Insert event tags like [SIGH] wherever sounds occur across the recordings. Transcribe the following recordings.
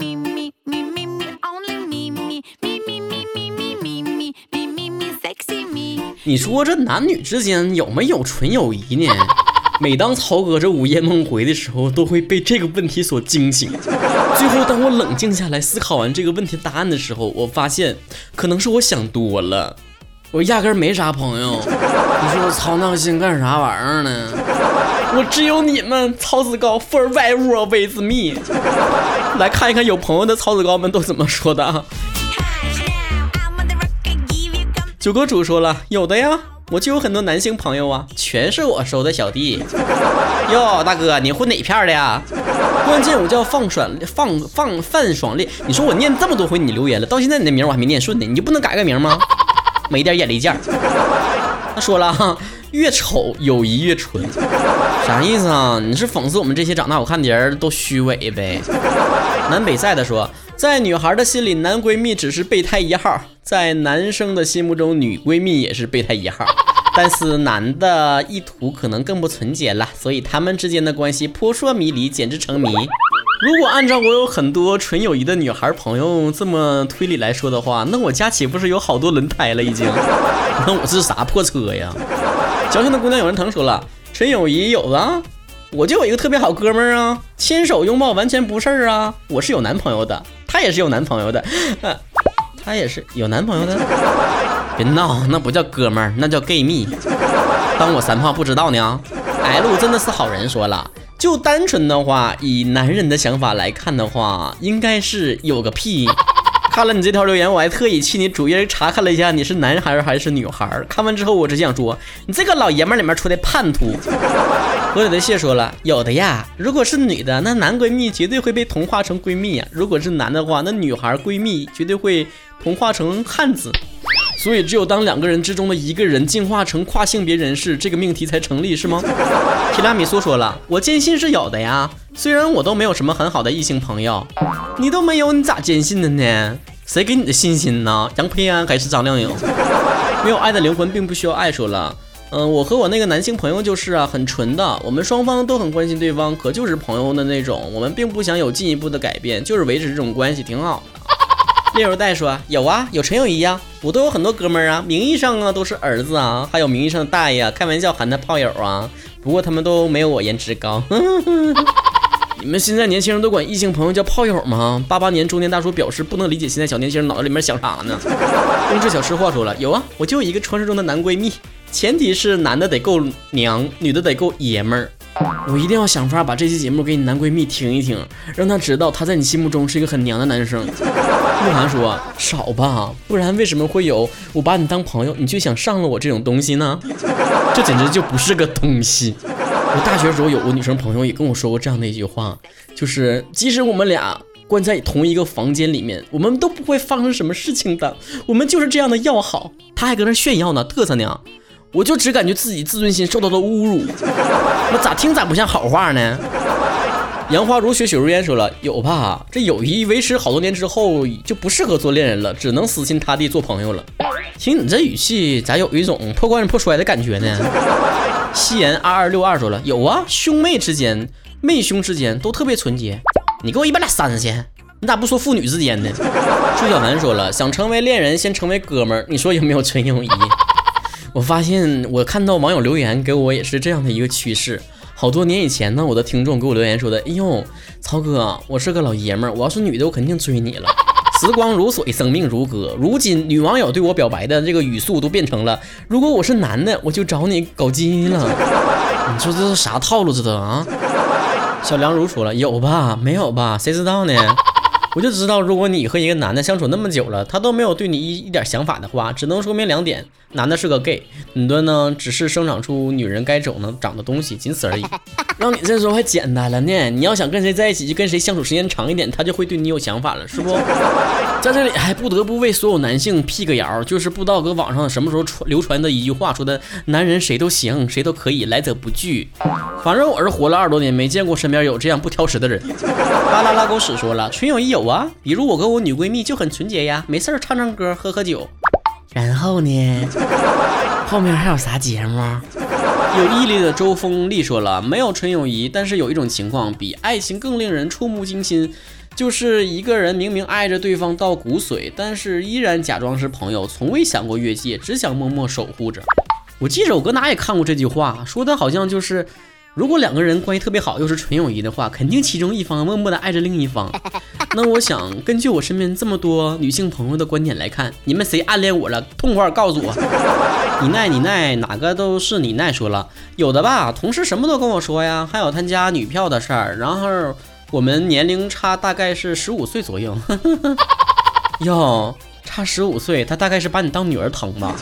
me, me, me, me, me, only me, me, me, me, me, me, me, me, me, me, me, me, sexy me. 你说这男女之间有没有纯友谊呢？每当曹哥这午夜梦回的时候，都会被这个问题所惊醒。最后，当我冷静下来思考完这个问题答案的时候，我发现可能是我想多了，我压根儿没啥朋友。你说我操那心干啥玩意儿呢？我只有你们曹子高 forever with me。来看一看有朋友的曹子高们都怎么说的啊？Hush now, I'm on the rock, I give you come. 九哥主说了，有的呀，我就有很多男性朋友啊，全是我收的小弟。哟，大哥，你混哪片的呀？关键我叫放爽放放范爽烈，你说我念这么多回你留言了，到现在你的名我还没念顺呢，你就不能改个名吗？没点眼力见儿。他说了哈，越丑友谊越纯，[LAUGHS] 啥意思啊？你是讽刺我们这些长得好看的人都虚伪呗？[LAUGHS] 南北赛的说，在女孩的心里，男闺蜜只是备胎一号；在男生的心目中，女闺蜜也是备胎一号。[LAUGHS] 但是男的意图可能更不纯洁了，所以他们之间的关系扑朔迷离，简直成谜。如果按照我有很多纯友谊的女孩朋友这么推理来说的话，那我家岂不是有好多轮胎了已经？那我是啥破车呀？矫情的姑娘有人疼说了，纯友谊有啊，我就有一个特别好哥们儿啊，牵手拥抱完全不事儿啊。我是有男朋友的，他也是有男朋友的，呃，他也是有男朋友的。别闹，那不叫哥们儿，那叫 gay 蜜。当我三胖不知道呢？L 真的是好人说了，就单纯的话，以男人的想法来看的话，应该是有个屁。看了你这条留言，我还特意去你主页查看了一下你是男孩还是女孩。看完之后，我只想说，你这个老爷们儿里面出的叛徒。河里的蟹说了，有的呀。如果是女的，那男闺蜜绝对会被同化成闺蜜呀；如果是男的话，那女孩闺蜜绝对会同化成汉子。所以，只有当两个人之中的一个人进化成跨性别人士，这个命题才成立，是吗？[LAUGHS] 提拉米苏说了，我坚信是有的呀。虽然我都没有什么很好的异性朋友，你都没有，你咋坚信的呢？谁给你的信心呢？杨培安还是张靓颖？没有爱的灵魂并不需要爱。说了，嗯，我和我那个男性朋友就是啊，很纯的，我们双方都很关心对方，可就是朋友的那种，我们并不想有进一步的改变，就是维持这种关系挺好的。猎友代说有啊，有陈友谊呀，我都有很多哥们儿啊，名义上啊都是儿子啊，还有名义上的大爷啊，开玩笑喊他炮友啊，不过他们都没有我颜值高。[LAUGHS] 你们现在年轻人都管异性朋友叫炮友吗？八八年中年大叔表示不能理解现在小年轻人脑子里面想啥呢？冬至小吃货说了，有啊，我就有一个传说中的男闺蜜，前提是男的得够娘，女的得够爷们儿。我一定要想法把这期节目给你男闺蜜听一听，让他知道他在你心目中是一个很娘的男生。慕寒说少吧，不然为什么会有我把你当朋友，你就想上了我这种东西呢？这简直就不是个东西。我大学时候有个女生朋友也跟我说过这样的一句话，就是即使我们俩关在同一个房间里面，我们都不会发生什么事情的，我们就是这样的要好。她还搁那炫耀呢，嘚瑟呢。我就只感觉自己自尊心受到了侮辱，我咋听咋不像好话呢？杨花如雪，雪如烟说了有吧？这友谊维持好多年之后就不适合做恋人了，只能死心塌地做朋友了。听你这语气，咋有一种破罐子破摔的感觉呢？夕颜二二六二说了有啊，兄妹之间、妹兄之间都特别纯洁。你给我一百俩三十去，你咋不说父女之间呢？朱小凡说了，想成为恋人，先成为哥们儿。你说有没有纯友谊？[LAUGHS] 我发现我看到网友留言给我也是这样的一个趋势。好多年以前呢，我的听众给我留言说的：“哎呦，曹哥，我是个老爷们儿，我要是女的，我肯定追你了。[LAUGHS] 时光如水，生命如歌。如今女网友对我表白的这个语速都变成了：如果我是男的，我就找你搞基了。[LAUGHS] 你说这是啥套路？这都啊？”小梁如说了：“有吧？没有吧？谁知道呢？”我就知道，如果你和一个男的相处那么久了，他都没有对你一一点想法的话，只能说明两点：男的是个 gay，女的呢只是生长出女人该长的长的东西，仅此而已。[LAUGHS] 让你这时候还简单了呢，你要想跟谁在一起，就跟谁相处时间长一点，他就会对你有想法了，是不？[LAUGHS] 在这里还不得不为所有男性辟个谣，就是不知道搁网上什么时候传流传的一句话，说的男人谁都行，谁都可以，来者不拒。反正我是活了二十多年，没见过身边有这样不挑食的人。巴拉拉狗屎说了，纯友谊有啊，比如我跟我女闺蜜就很纯洁呀，没事儿唱唱歌，喝喝酒。然后呢？[LAUGHS] 后面还有啥节目？有毅力的周风丽说了，没有纯友谊，但是有一种情况比爱情更令人触目惊心。就是一个人明明爱着对方到骨髓，但是依然假装是朋友，从未想过越界，只想默默守护着。我记着我搁哪也看过这句话，说的好像就是。如果两个人关系特别好，又是纯友谊的话，肯定其中一方默默的爱着另一方。[LAUGHS] 那我想，根据我身边这么多女性朋友的观点来看，你们谁暗恋我了？痛快告诉我！[LAUGHS] 你奈你奈，哪个都是你奈。说了，有的吧，同事什么都跟我说呀，还有他家女票的事儿。然后我们年龄差大概是十五岁左右。[LAUGHS] 哟，差十五岁，他大概是把你当女儿疼吧？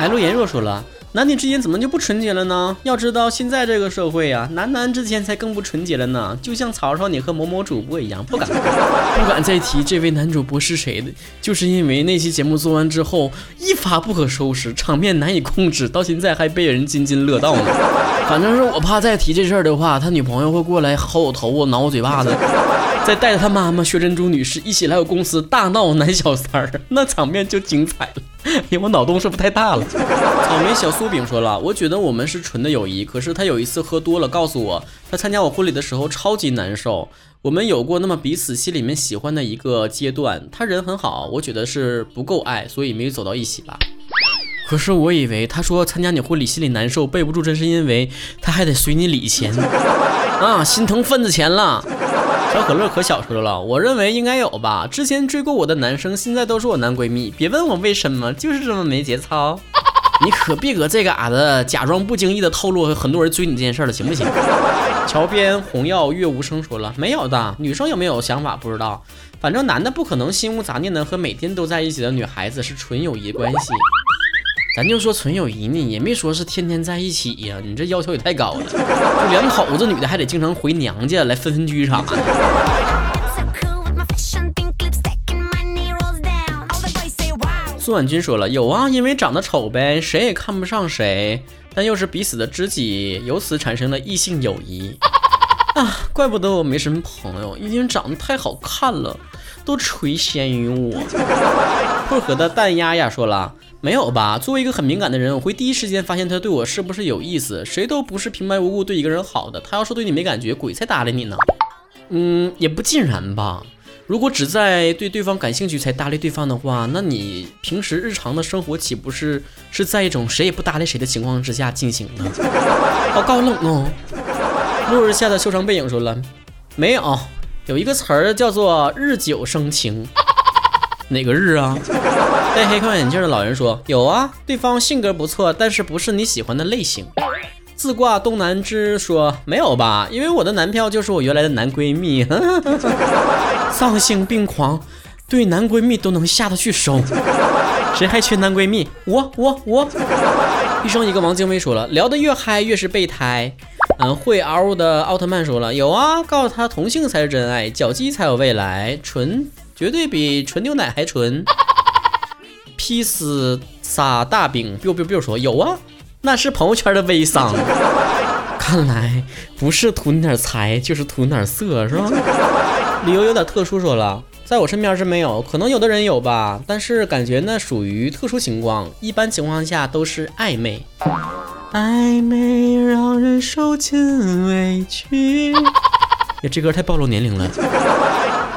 哎，陆言若说了。男女之间怎么就不纯洁了呢？要知道现在这个社会呀，男男之间才更不纯洁了呢。就像曹操你和某某主播一样，不敢不敢再提这位男主播是谁的，就是因为那期节目做完之后一发不可收拾，场面难以控制，到现在还被人津津乐道呢。反正是我怕再提这事儿的话，他女朋友会过来薅我头发、挠我嘴巴子，再带着他妈妈薛珍珠女士一起来我公司大闹男小三儿，那场面就精彩了。因为我脑洞是不是太大了？草莓小酥饼说了，我觉得我们是纯的友谊，可是他有一次喝多了，告诉我他参加我婚礼的时候超级难受。我们有过那么彼此心里面喜欢的一个阶段，他人很好，我觉得是不够爱，所以没有走到一起吧。可是我以为他说参加你婚礼心里难受，背不住，真是因为他还得随你礼钱 [LAUGHS] 啊，心疼份子钱了。小可乐可小说了，我认为应该有吧。之前追过我的男生，现在都是我男闺蜜。别问我为什么，就是这么没节操。你可别搁这嘎子假装不经意的透露很多人追你这件事了，行不行？[LAUGHS] 桥边红药月无声说了，没有的。女生有没有想法不知道，反正男的不可能心无杂念的和每天都在一起的女孩子是纯友谊关系。咱就说纯友谊呢，也没说是天天在一起呀。你这要求也太高了，就两口子女的还得经常回娘家来分分居啥的。苏婉君说了，有啊，因为长得丑呗，谁也看不上谁，但又是彼此的知己，由此产生了异性友谊啊。怪不得我没什么朋友，因为长得太好看了，都垂涎于我。薄荷的蛋丫丫说了。没有吧？作为一个很敏感的人，我会第一时间发现他对我是不是有意思。谁都不是平白无故对一个人好的。他要是对你没感觉，鬼才搭理你呢。嗯，也不尽然吧。如果只在对对方感兴趣才搭理对方的话，那你平时日常的生活岂不是是在一种谁也不搭理谁的情况之下进行的？[LAUGHS] 好高冷哦。落日下的修长背影说了，没有，有一个词儿叫做日久生情。哪个日啊？[LAUGHS] 戴黑框眼镜的老人说：“有啊，对方性格不错，但是不是你喜欢的类型。”自挂东南枝说：“没有吧，因为我的男票就是我原来的男闺蜜，[LAUGHS] 丧心病狂，对男闺蜜都能下得去手，谁还缺男闺蜜？我我我。”一生一个王精卫说了：“聊得越嗨越是备胎。”嗯，会嗷的奥特曼说了：“有啊，告诉他同性才是真爱，脚鸡才有未来，纯绝对比纯牛奶还纯。”劈死撒大饼，biu biu biu 说有啊，那是朋友圈的微商。看来不是图你点财，就是图你点色，是吧？理由有点特殊，说了，在我身边是没有，可能有的人有吧，但是感觉那属于特殊情况，一般情况下都是暧昧。暧昧让人受尽委屈。[LAUGHS] 这歌太暴露年龄了。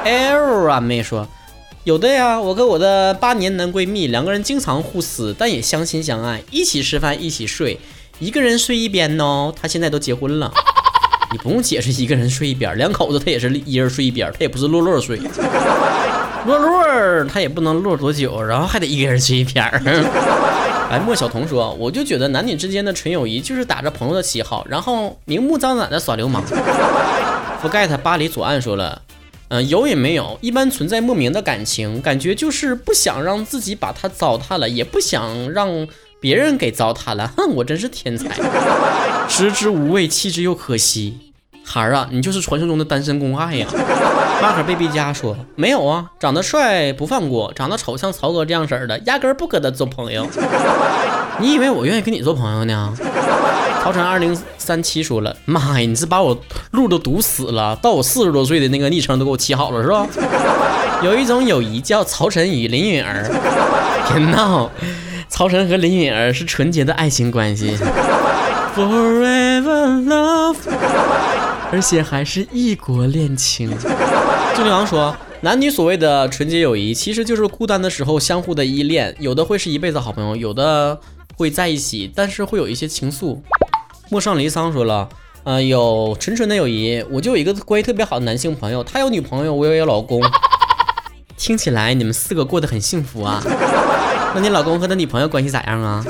L 啊，妹说。有的呀，我跟我的八年男闺蜜两个人经常互撕，但也相亲相爱，一起吃饭，一起睡，一个人睡一边呢。他现在都结婚了，[LAUGHS] 你不用解释，一个人睡一边，两口子他也是一人睡一边，他也不是落落睡，落落他也不能落多久，然后还得一个人睡一边。[LAUGHS] 哎，莫小彤说，我就觉得男女之间的纯友谊就是打着朋友的旗号，然后明目张胆的耍流氓。[LAUGHS] Forget 巴黎左岸说了。嗯，有也没有，一般存在莫名的感情，感觉就是不想让自己把他糟蹋了，也不想让别人给糟蹋了。哼，我真是天才，[LAUGHS] 食之无味，弃之又可惜。孩儿啊，你就是传说中的单身公爱呀。马可贝贝家说没有啊，长得帅不放过，长得丑像曹哥这样式儿的，压根儿不跟他做朋友。[LAUGHS] 你以为我愿意跟你做朋友呢？曹晨二零三七说了：“妈呀，你是把我路都堵死了，到我四十多岁的那个昵称都给我起好了是吧？” [LAUGHS] 有一种友谊叫曹晨与林允儿，别闹，曹晨和林允儿是纯洁的爱情关系。Forever love。而且还是异国恋情。就刘洋说，男女所谓的纯洁友谊，其实就是孤单的时候相互的依恋，有的会是一辈子好朋友，有的会在一起，但是会有一些情愫。陌上离桑说了，呃，有纯纯的友谊，我就有一个关系特别好的男性朋友，他有女朋友，我也有老公。[LAUGHS] 听起来你们四个过得很幸福啊？那你老公和他女朋友关系咋样啊？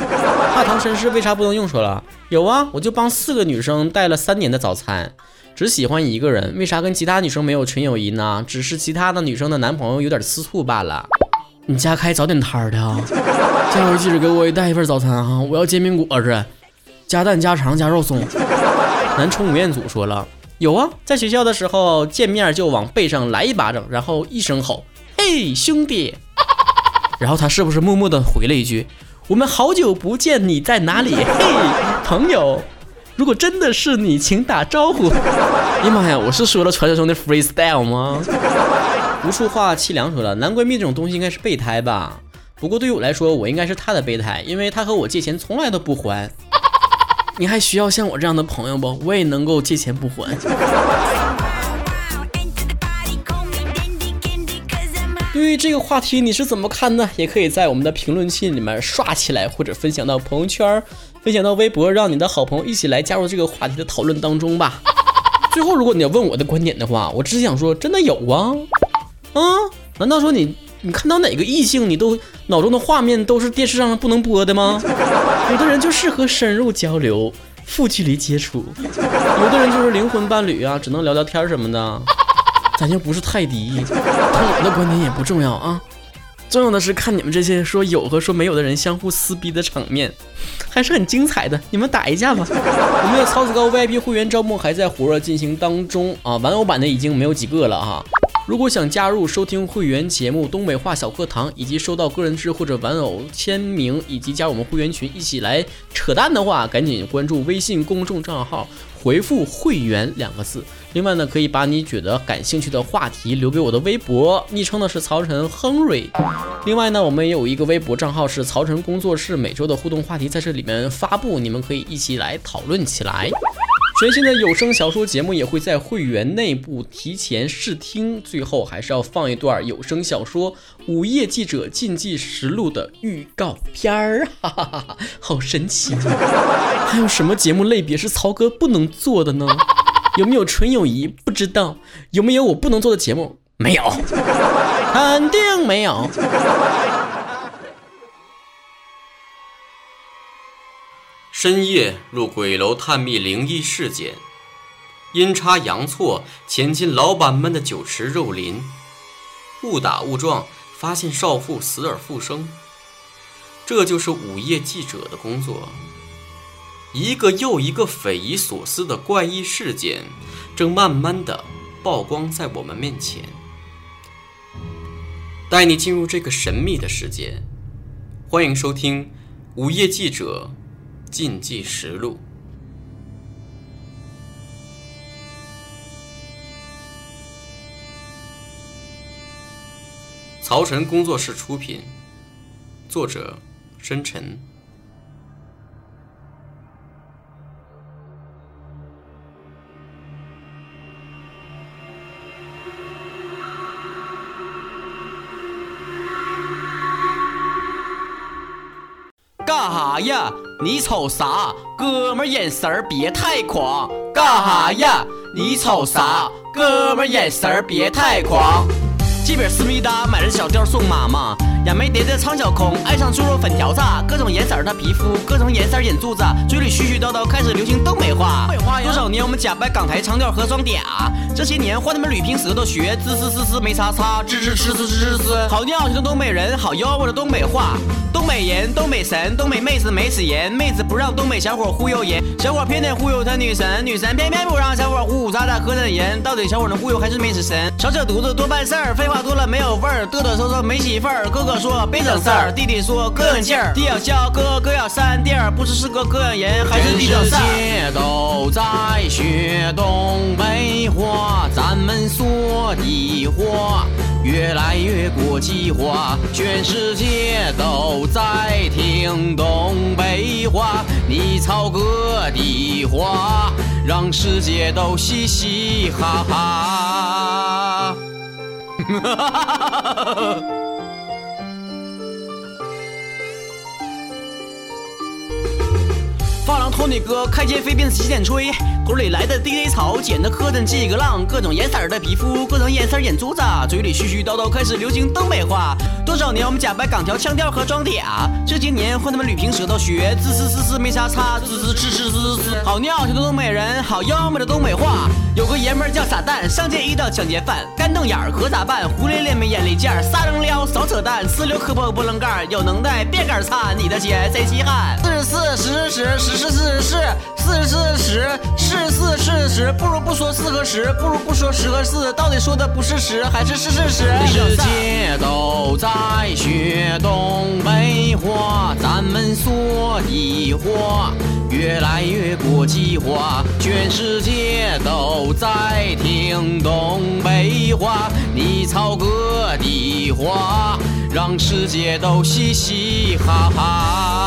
大唐绅士为啥不能用说了？有啊，我就帮四个女生带了三年的早餐，只喜欢一个人，为啥跟其他女生没有纯友谊呢？只是其他的女生的男朋友有点吃醋罢了。你家开早点摊的啊？加油，记着给我也带一份早餐啊！我要煎饼果子，加蛋加肠加肉松。[LAUGHS] 南充吴彦祖说了，有啊，在学校的时候见面就往背上来一巴掌，然后一声吼。嘿，兄弟！[LAUGHS] 然后他是不是默默的回了一句：“我们好久不见，你在哪里？” [LAUGHS] 嘿，朋友，如果真的是你，请打招呼。哎呀妈呀，我是说了传说中的 freestyle 吗？无数话凄凉说了，男闺蜜这种东西应该是备胎吧？不过对于我来说，我应该是他的备胎，因为他和我借钱从来都不还。你还需要像我这样的朋友不？我也能够借钱不还。对于这个话题你是怎么看呢？也可以在我们的评论区里面刷起来，或者分享到朋友圈，分享到微博，让你的好朋友一起来加入这个话题的讨论当中吧。[LAUGHS] 最后，如果你要问我的观点的话，我只是想说，真的有啊啊？难道说你你看到哪个异性，你都脑中的画面都是电视上不能播的吗？[LAUGHS] 有的人就适合深入交流、负距离接触，[LAUGHS] 有的人就是灵魂伴侣啊，只能聊聊天什么的。[LAUGHS] 咱就不是泰迪，但我的观点也不重要啊，重要的是看你们这些说有和说没有的人相互撕逼的场面，还是很精彩的。你们打一架吧！我们的曹子高 VIP 会员招募还在火热进行当中啊，玩偶版的已经没有几个了哈。如果想加入收听会员节目《东北话小课堂》，以及收到个人志或者玩偶签名，以及加入我们会员群一起来扯淡的话，赶紧关注微信公众账号，回复“会员”两个字。另外呢，可以把你觉得感兴趣的话题留给我的微博，昵称呢是曹晨亨瑞。另外呢，我们也有一个微博账号是曹晨工作室，每周的互动话题在这里面发布，你们可以一起来讨论起来。全新的有声小说节目也会在会员内部提前试听，最后还是要放一段有声小说《午夜记者禁忌实录》的预告片儿，[LAUGHS] 哈哈哈哈，好神奇！还有什么节目类别是曹哥不能做的呢？有没有纯友谊？不知道。有没有我不能做的节目？没有，肯定没有。深夜入鬼楼探秘灵异事件，阴差阳错潜进老板们的酒池肉林，误打误撞发现少妇死而复生。这就是午夜记者的工作。一个又一个匪夷所思的怪异事件，正慢慢的曝光在我们面前。带你进入这个神秘的世界，欢迎收听《午夜记者》。禁忌实录，曹晨工作室出品，作者深沉。干哈呀？你瞅啥？哥们眼神别太狂。干哈呀？你瞅啥？哥们眼神别太狂。这边思密达，买了小吊送妈妈。杨梅蝶的苍小空，爱上猪肉粉条子。各种颜色的皮肤，各种颜色眼珠子，嘴里絮絮叨叨，开始流行东北话。多少年我们假扮港台腔调和装嗲，这些年换他们捋平舌头学，滋滋滋滋没擦擦，吱吱吱吱吱吱。好尿性的东北人，好吆喝的东北话。东北人，东北神，东北妹子没死人，妹子不让东北小伙忽悠人，小伙偏得忽悠他女神，女神偏偏不让小伙呼呼喳喳磕碜人。到底小伙能忽悠还是妹子神？少扯犊子多办事儿，废话多了没有味儿，嘚嘚瑟瑟没媳妇儿，哥哥。说别整事儿，弟弟说膈应劲儿，弟要笑，哥哥要扇地儿，不知是个膈应人还是弟整事儿。全世界都在学东北话，咱们说的话越来越国际化，全世界都在听东北话，你操哥的话。让世界都嘻嘻哈哈。哈哈哈哈哈！托尼哥开间飞鞭洗剪吹，沟里来的 DJ 草剪的磕碜几个浪，各种颜色的皮肤，各种颜色眼珠子，嘴里絮絮叨叨开始流行东北话。多少年我们假扮港条腔调和装嗲，这些年和他们捋平舌头学，滋滋滋滋没啥差，滋滋滋滋滋滋好尿性的东北人，好妖媚的东北话。有个爷们儿叫傻蛋，上街遇到抢劫犯，干瞪眼儿可咋办？胡咧咧没眼力见儿，撒扔撩少扯淡，呲溜磕破波棱盖儿，有能耐别杆儿擦，你的钱谁稀罕？四十四十十十。是四十四，四十四十，是四是十，不如不说四和十，不如不说十和四，到底说的不是十还是是是十？世界都在学东北话，咱们说的话越来越国际化，全世界都在听东北话，你操哥的话，让世界都嘻嘻哈哈。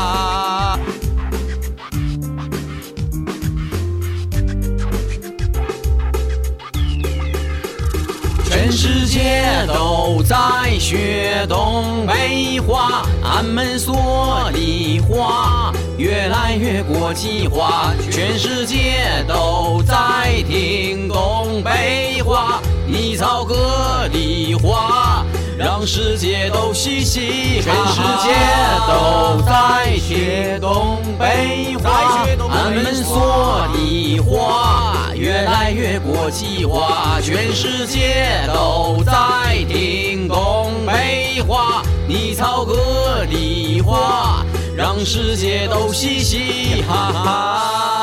全世界都在学东北话，俺们说的话越来越国际化。全世界都在听东北话，你操哥的话，让世界都嘻嘻哈哈。全世界都在学东北话，俺们说的话。越来越国际化，全世界都在听东北话。你操哥的话，让世界都嘻嘻哈哈。